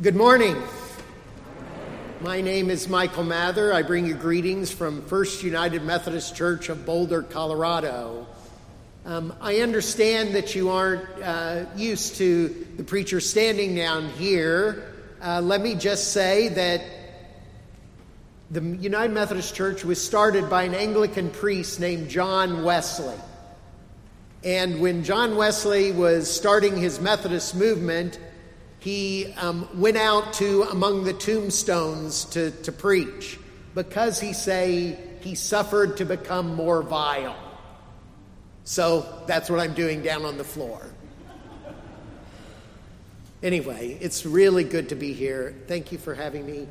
Good morning. My name is Michael Mather. I bring you greetings from First United Methodist Church of Boulder, Colorado. Um, I understand that you aren't uh, used to the preacher standing down here. Uh, let me just say that the United Methodist Church was started by an Anglican priest named John Wesley. And when John Wesley was starting his Methodist movement, he um, went out to among the tombstones to, to preach because he say he suffered to become more vile. So that's what I'm doing down on the floor. Anyway, it's really good to be here. Thank you for having me.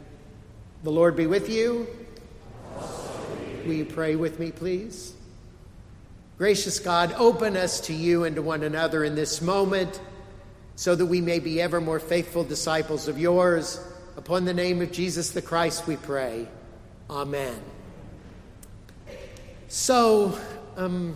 The Lord be with you. Will you pray with me, please? Gracious God, open us to you and to one another in this moment so that we may be ever more faithful disciples of yours. Upon the name of Jesus the Christ, we pray. Amen. So, um,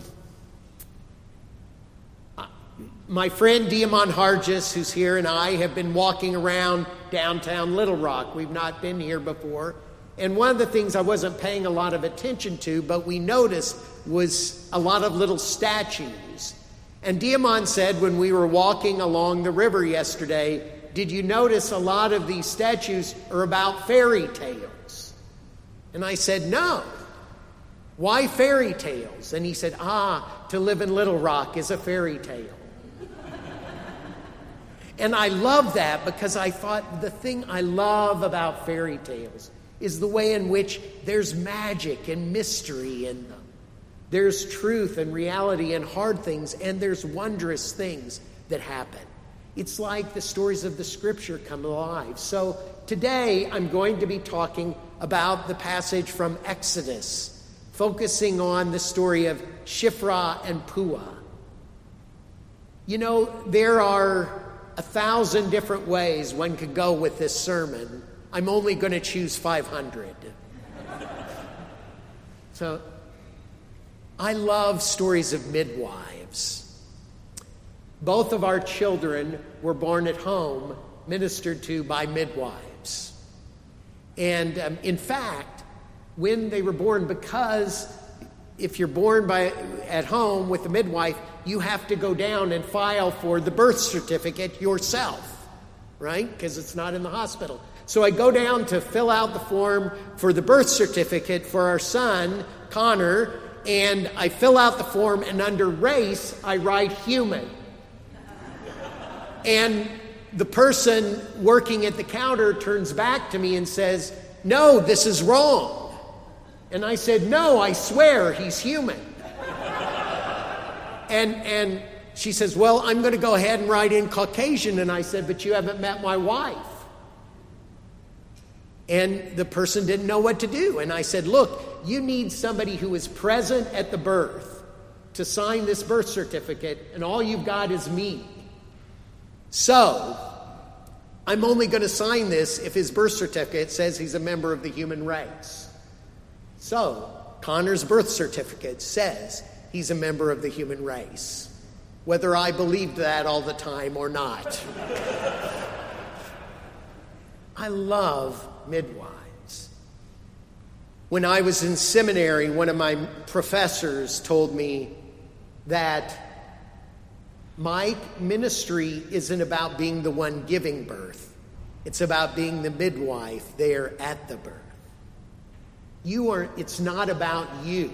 my friend Diamond Hargis, who's here, and I have been walking around downtown Little Rock. We've not been here before. And one of the things I wasn't paying a lot of attention to, but we noticed, was a lot of little statues and Diamond said when we were walking along the river yesterday, Did you notice a lot of these statues are about fairy tales? And I said, No. Why fairy tales? And he said, Ah, to live in Little Rock is a fairy tale. and I love that because I thought the thing I love about fairy tales is the way in which there's magic and mystery in them. There's truth and reality and hard things, and there's wondrous things that happen. It's like the stories of the scripture come alive. So today I'm going to be talking about the passage from Exodus, focusing on the story of Shiphrah and Puah. You know, there are a thousand different ways one could go with this sermon. I'm only going to choose 500. so I love stories of midwives. Both of our children were born at home, ministered to by midwives. And um, in fact, when they were born, because if you're born by, at home with a midwife, you have to go down and file for the birth certificate yourself, right? Because it's not in the hospital. So I go down to fill out the form for the birth certificate for our son, Connor, and I fill out the form, and under race, I write human. And the person working at the counter turns back to me and says, No, this is wrong. And I said, No, I swear he's human. and, and she says, Well, I'm going to go ahead and write in Caucasian. And I said, But you haven't met my wife. And the person didn't know what to do. And I said, Look, you need somebody who is present at the birth to sign this birth certificate, and all you've got is me. So, I'm only going to sign this if his birth certificate says he's a member of the human race. So, Connor's birth certificate says he's a member of the human race, whether I believed that all the time or not. I love midwives. When I was in seminary, one of my professors told me that my ministry isn't about being the one giving birth, it's about being the midwife there at the birth. You are, it's not about you.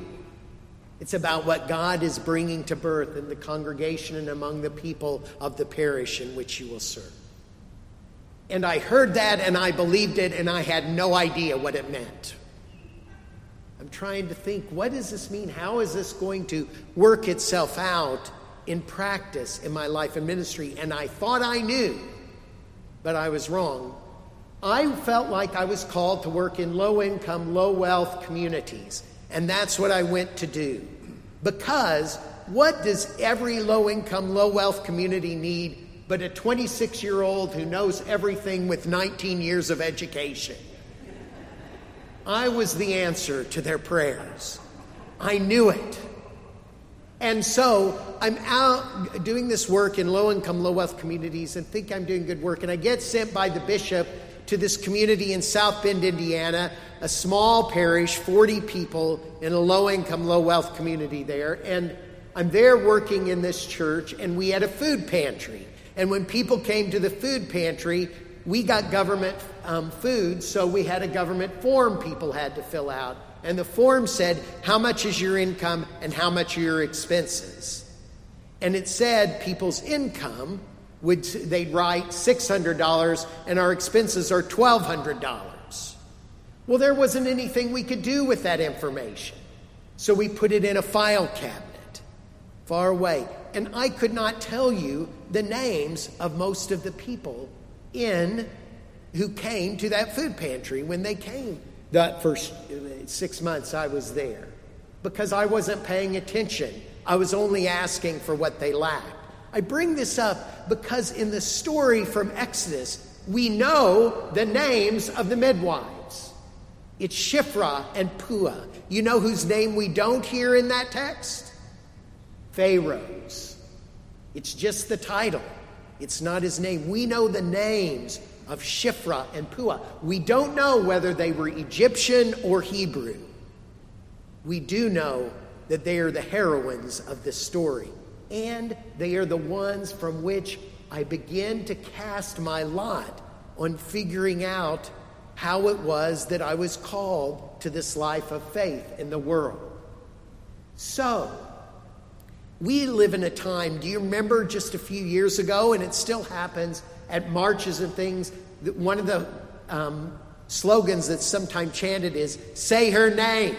It's about what God is bringing to birth in the congregation and among the people of the parish in which you will serve. And I heard that and I believed it and I had no idea what it meant. I'm trying to think what does this mean? How is this going to work itself out in practice in my life and ministry? And I thought I knew, but I was wrong. I felt like I was called to work in low income, low wealth communities. And that's what I went to do. Because what does every low income, low wealth community need but a 26 year old who knows everything with 19 years of education? I was the answer to their prayers. I knew it. And so I'm out doing this work in low income, low wealth communities and think I'm doing good work. And I get sent by the bishop to this community in South Bend, Indiana, a small parish, 40 people in a low income, low wealth community there. And I'm there working in this church, and we had a food pantry. And when people came to the food pantry, we got government um, food, so we had a government form people had to fill out. And the form said, How much is your income and how much are your expenses? And it said people's income would they'd write $600 and our expenses are $1200. Well, there wasn't anything we could do with that information. So we put it in a file cabinet far away. And I could not tell you the names of most of the people in who came to that food pantry when they came that first uh, six months I was there because I wasn't paying attention. I was only asking for what they lacked. I bring this up because in the story from Exodus, we know the names of the midwives. It's Shiphrah and Puah. You know whose name we don't hear in that text? Pharaoh's. It's just the title, it's not his name. We know the names of Shiphrah and Puah. We don't know whether they were Egyptian or Hebrew. We do know that they are the heroines of this story, and they are the ones from which I begin to cast my lot on figuring out how it was that I was called to this life of faith in the world. So, we live in a time, do you remember just a few years ago, and it still happens at marches and things, that one of the um, slogans that's sometimes chanted is, Say her name.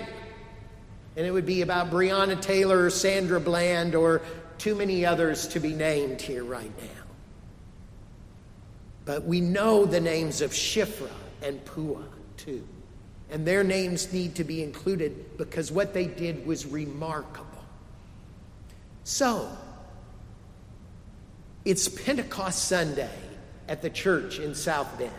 And it would be about Breonna Taylor or Sandra Bland or too many others to be named here right now. But we know the names of Shifra and Pua too. And their names need to be included because what they did was remarkable. So, it's Pentecost Sunday at the church in South Bend.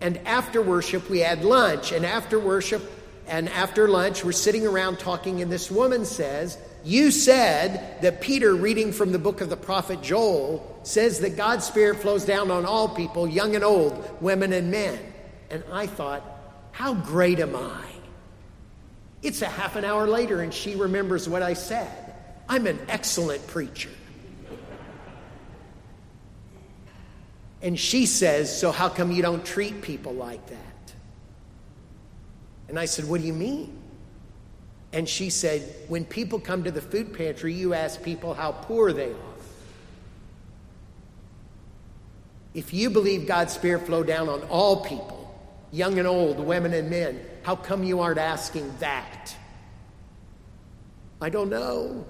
And after worship, we had lunch. And after worship and after lunch, we're sitting around talking, and this woman says, You said that Peter, reading from the book of the prophet Joel, says that God's Spirit flows down on all people, young and old, women and men. And I thought, How great am I? It's a half an hour later, and she remembers what I said. I'm an excellent preacher. And she says, So how come you don't treat people like that? And I said, What do you mean? And she said, When people come to the food pantry, you ask people how poor they are. If you believe God's Spirit flow down on all people, young and old, women and men, how come you aren't asking that? I don't know.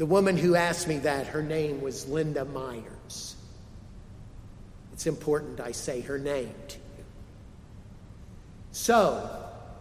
The woman who asked me that, her name was Linda Myers. It's important I say her name to you. So,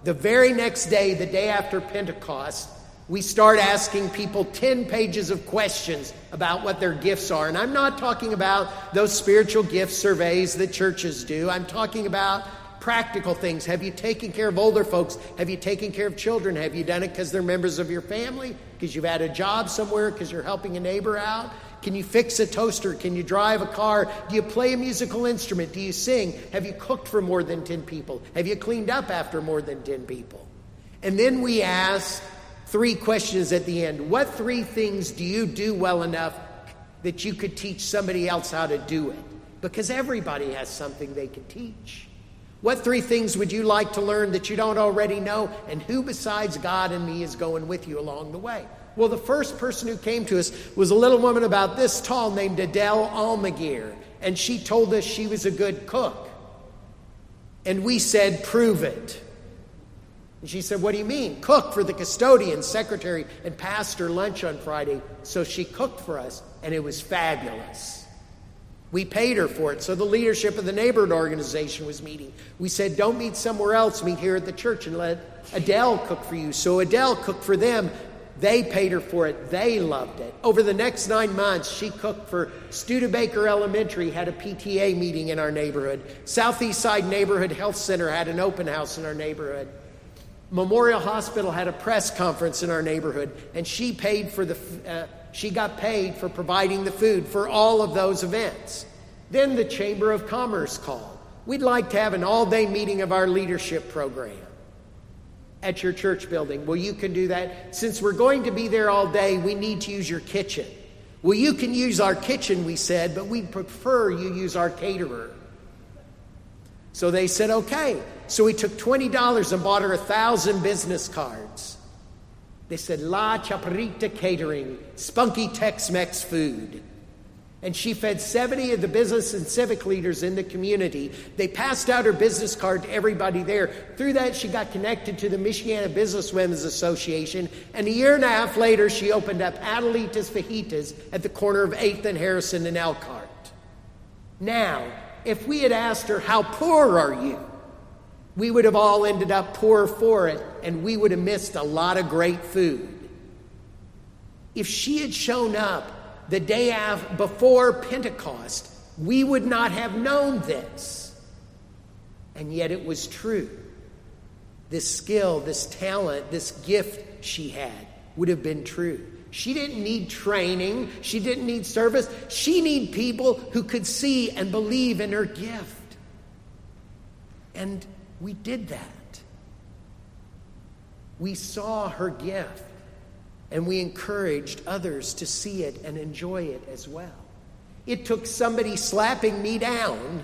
the very next day, the day after Pentecost, we start asking people 10 pages of questions about what their gifts are. And I'm not talking about those spiritual gift surveys that churches do. I'm talking about practical things. Have you taken care of older folks? Have you taken care of children? Have you done it because they're members of your family? Because you've had a job somewhere? Because you're helping a neighbor out? Can you fix a toaster? Can you drive a car? Do you play a musical instrument? Do you sing? Have you cooked for more than 10 people? Have you cleaned up after more than 10 people? And then we ask three questions at the end. What three things do you do well enough that you could teach somebody else how to do it? Because everybody has something they can teach. What three things would you like to learn that you don't already know? And who besides God and me is going with you along the way? Well, the first person who came to us was a little woman about this tall named Adele Almaguer. And she told us she was a good cook. And we said, Prove it. And she said, What do you mean? Cook for the custodian, secretary, and pastor lunch on Friday. So she cooked for us, and it was fabulous. We paid her for it. So the leadership of the neighborhood organization was meeting. We said, don't meet somewhere else, meet here at the church and let Adele cook for you. So Adele cooked for them. They paid her for it. They loved it. Over the next nine months, she cooked for Studebaker Elementary, had a PTA meeting in our neighborhood. Southeast Side Neighborhood Health Center had an open house in our neighborhood. Memorial Hospital had a press conference in our neighborhood, and she paid for the, uh, she got paid for providing the food for all of those events. Then the Chamber of Commerce called. We'd like to have an all day meeting of our leadership program at your church building. Well, you can do that. Since we're going to be there all day, we need to use your kitchen. Well, you can use our kitchen, we said, but we'd prefer you use our caterer. So they said, okay. So we took $20 and bought her a thousand business cards. They said, La Chaparrita Catering, spunky Tex Mex food. And she fed 70 of the business and civic leaders in the community. They passed out her business card to everybody there. Through that, she got connected to the Michiana Businesswomen's Association. And a year and a half later, she opened up Adelitas Fajitas at the corner of 8th and Harrison in Elkhart. Now, if we had asked her, How poor are you? We would have all ended up poor for it, and we would have missed a lot of great food. If she had shown up the day of, before Pentecost, we would not have known this. And yet it was true. This skill, this talent, this gift she had would have been true. She didn't need training, she didn't need service. She needed people who could see and believe in her gift. And we did that. We saw her gift and we encouraged others to see it and enjoy it as well. It took somebody slapping me down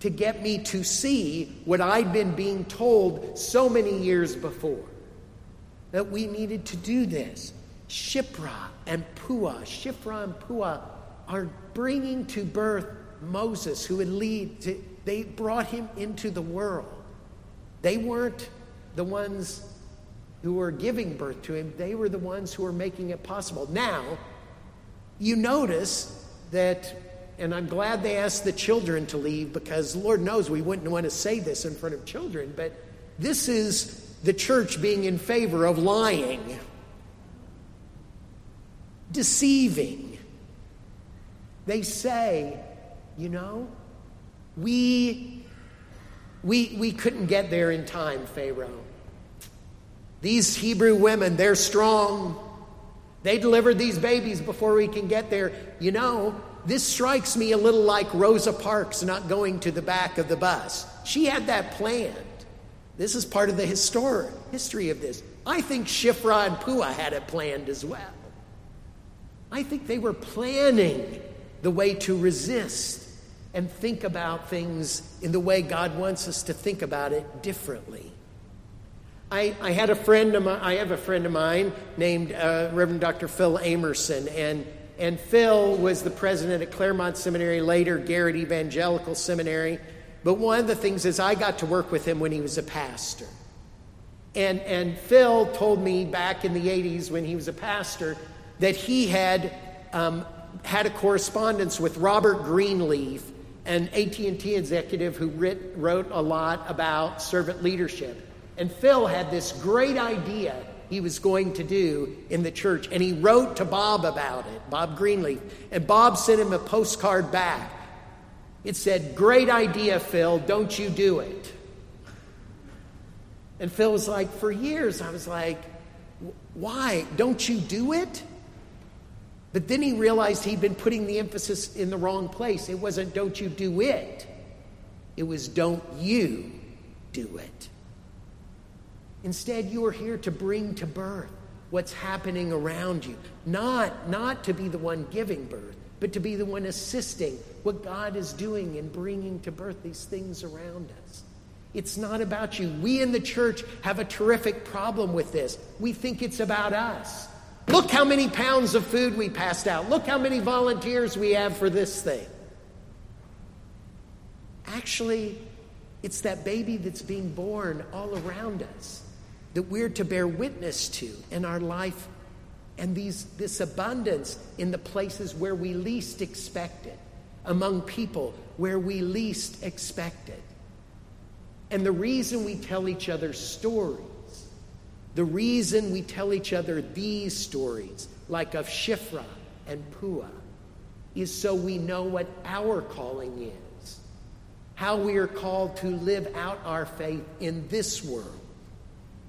to get me to see what I'd been being told so many years before that we needed to do this. Shiphrah and Puah, Shiphrah and Puah are bringing to birth Moses, who would lead. To, they brought him into the world. They weren't the ones who were giving birth to him, they were the ones who were making it possible. Now, you notice that, and I'm glad they asked the children to leave because Lord knows we wouldn't want to say this in front of children, but this is the church being in favor of lying, deceiving. They say, you know, we, we, we couldn't get there in time, Pharaoh. These Hebrew women, they're strong. They delivered these babies before we can get there. You know, this strikes me a little like Rosa Parks not going to the back of the bus. She had that planned. This is part of the historic history of this. I think Shiphrah and Puah had it planned as well. I think they were planning the way to resist and think about things in the way God wants us to think about it differently. I, I had a friend of mine, I have a friend of mine named uh, Reverend Dr. Phil Amerson, and, and Phil was the president at Claremont Seminary, later Garrett Evangelical Seminary. But one of the things is I got to work with him when he was a pastor. And, and Phil told me back in the 80s when he was a pastor that he had um, had a correspondence with Robert Greenleaf, an AT&T executive who writ, wrote a lot about servant leadership. And Phil had this great idea he was going to do in the church, and he wrote to Bob about it, Bob Greenleaf. And Bob sent him a postcard back. It said, Great idea, Phil, don't you do it. And Phil was like, For years, I was like, Why? Don't you do it? But then he realized he'd been putting the emphasis in the wrong place. It wasn't, Don't you do it, it was, Don't you do it. Instead, you are here to bring to birth what's happening around you. Not, not to be the one giving birth, but to be the one assisting what God is doing and bringing to birth these things around us. It's not about you. We in the church have a terrific problem with this. We think it's about us. Look how many pounds of food we passed out. Look how many volunteers we have for this thing. Actually, it's that baby that's being born all around us that we're to bear witness to in our life and these, this abundance in the places where we least expect it, among people where we least expect it. And the reason we tell each other stories, the reason we tell each other these stories, like of Shifra and Puah, is so we know what our calling is. how we are called to live out our faith in this world,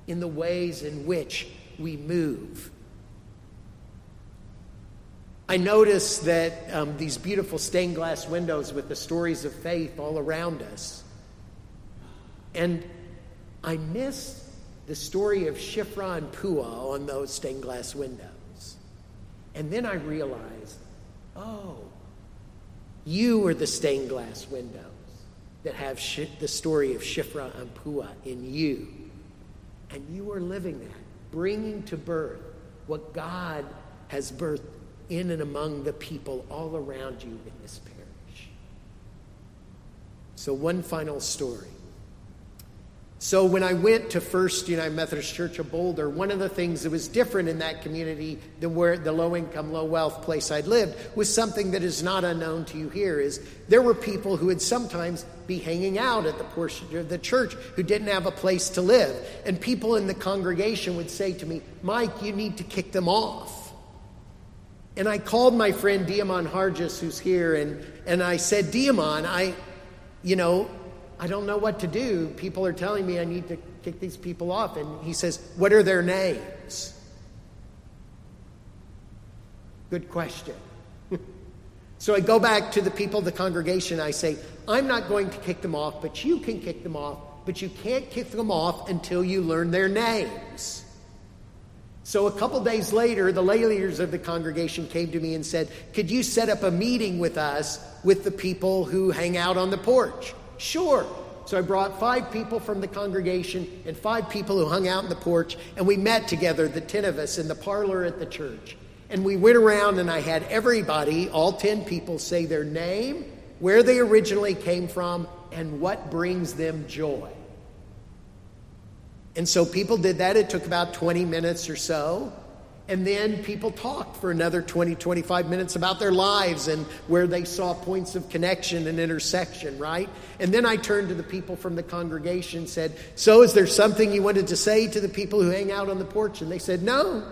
in the ways in which we move. I notice that um, these beautiful stained glass windows with the stories of faith all around us. And I miss the story of Shifra and Pua on those stained glass windows. And then I realized, oh, you are the stained glass windows that have the story of Shifra and Pua in you. And you are living that, bringing to birth what God has birthed in and among the people all around you in this parish. So, one final story. So, when I went to First United Methodist Church of Boulder, one of the things that was different in that community than where the low income, low wealth place I'd lived was something that is not unknown to you here is there were people who would sometimes be hanging out at the portion of the church who didn't have a place to live. And people in the congregation would say to me, Mike, you need to kick them off. And I called my friend Diamond Hargis, who's here, and, and I said, Diamond, I, you know, I don't know what to do. People are telling me I need to kick these people off. And he says, What are their names? Good question. so I go back to the people of the congregation. I say, I'm not going to kick them off, but you can kick them off, but you can't kick them off until you learn their names. So a couple days later, the lay leaders of the congregation came to me and said, Could you set up a meeting with us with the people who hang out on the porch? Sure. So I brought five people from the congregation and five people who hung out in the porch, and we met together, the 10 of us, in the parlor at the church. And we went around, and I had everybody, all 10 people, say their name, where they originally came from, and what brings them joy. And so people did that. It took about 20 minutes or so. And then people talked for another 20, 25 minutes about their lives and where they saw points of connection and intersection, right? And then I turned to the people from the congregation and said, So is there something you wanted to say to the people who hang out on the porch? And they said, No.